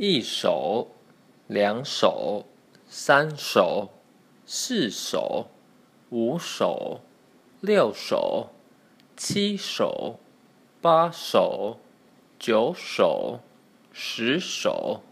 一手两手三手四手五手六手七手八手九手十手